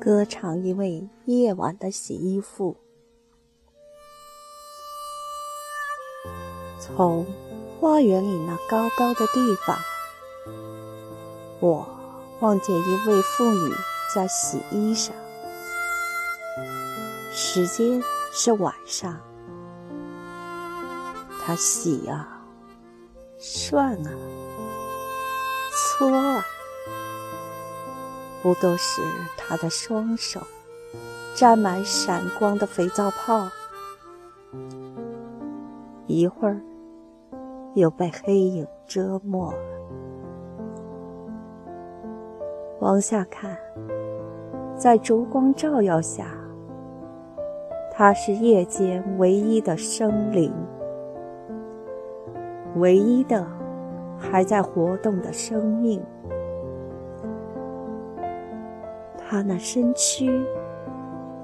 歌唱一位夜晚的洗衣妇。从花园里那高高的地方，我望见一位妇女在洗衣裳。时间是晚上，她洗啊，涮啊，搓啊。不都是他的双手沾满闪光的肥皂泡，一会儿又被黑影遮没了。往下看，在烛光照耀下，他是夜间唯一的生灵，唯一的还在活动的生命。他那身躯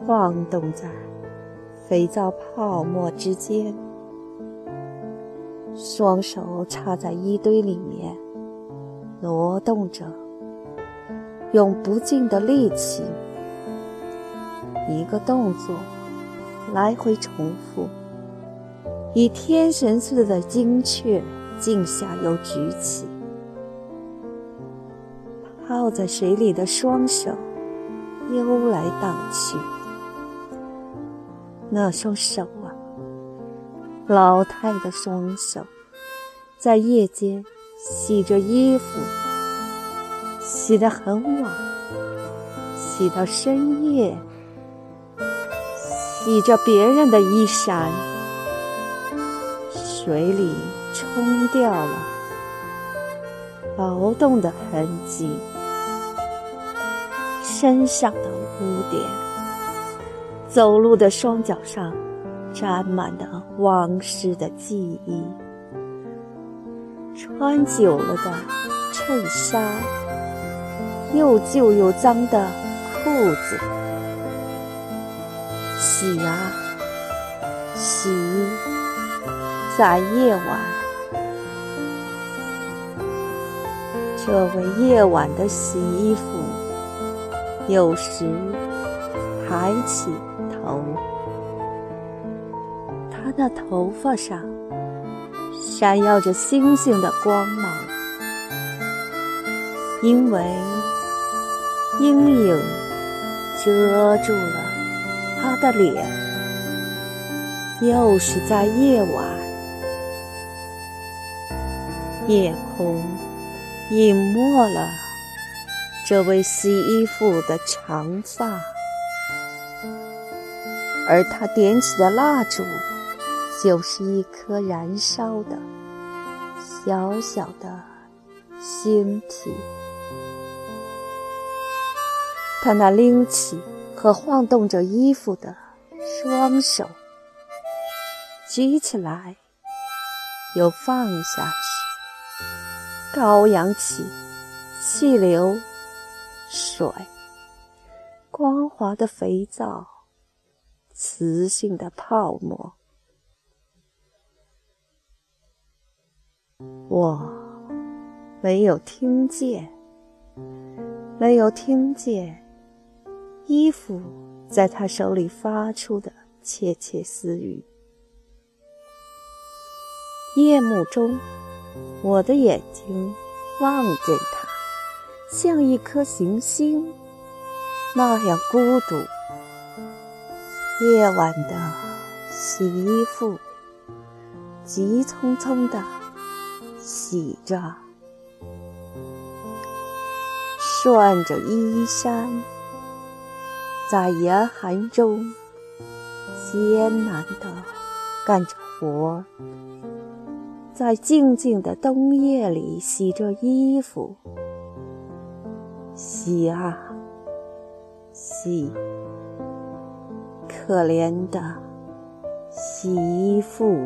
晃动在肥皂泡沫之间，双手插在衣堆里面，挪动着，用不尽的力气，一个动作来回重复，以天神似的精确，镜下又举起，泡在水里的双手。悠来荡去，那双手啊，老太的双手，在夜间洗着衣服，洗得很晚，洗到深夜，洗着别人的衣衫，水里冲掉了劳动的痕迹。身上的污点，走路的双脚上沾满了往事的记忆，穿久了的衬衫，又旧又脏的裤子，洗啊洗，在夜晚，这位夜晚的洗衣服。有时抬起头，他的头发上闪耀着星星的光芒，因为阴影遮住了他的脸。又是在夜晚，夜空隐没了。这位洗衣服的长发，而他点起的蜡烛，就是一颗燃烧的小小的星体。他那拎起和晃动着衣服的双手，举起来，又放下去，高扬起气流。水，光滑的肥皂，磁性的泡沫。我没有听见，没有听见衣服在他手里发出的窃窃私语。夜幕中，我的眼睛望见他。像一颗行星，那样孤独。夜晚的洗衣服，急匆匆的洗着，涮着衣衫，在严寒中艰难的干着活，在静静的冬夜里洗着衣服。洗啊洗，可怜的洗衣服。